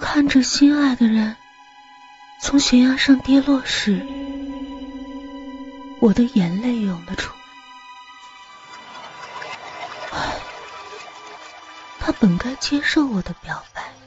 看着心爱的人从悬崖上跌落时我的眼泪涌了出来。他本该接受我的表白。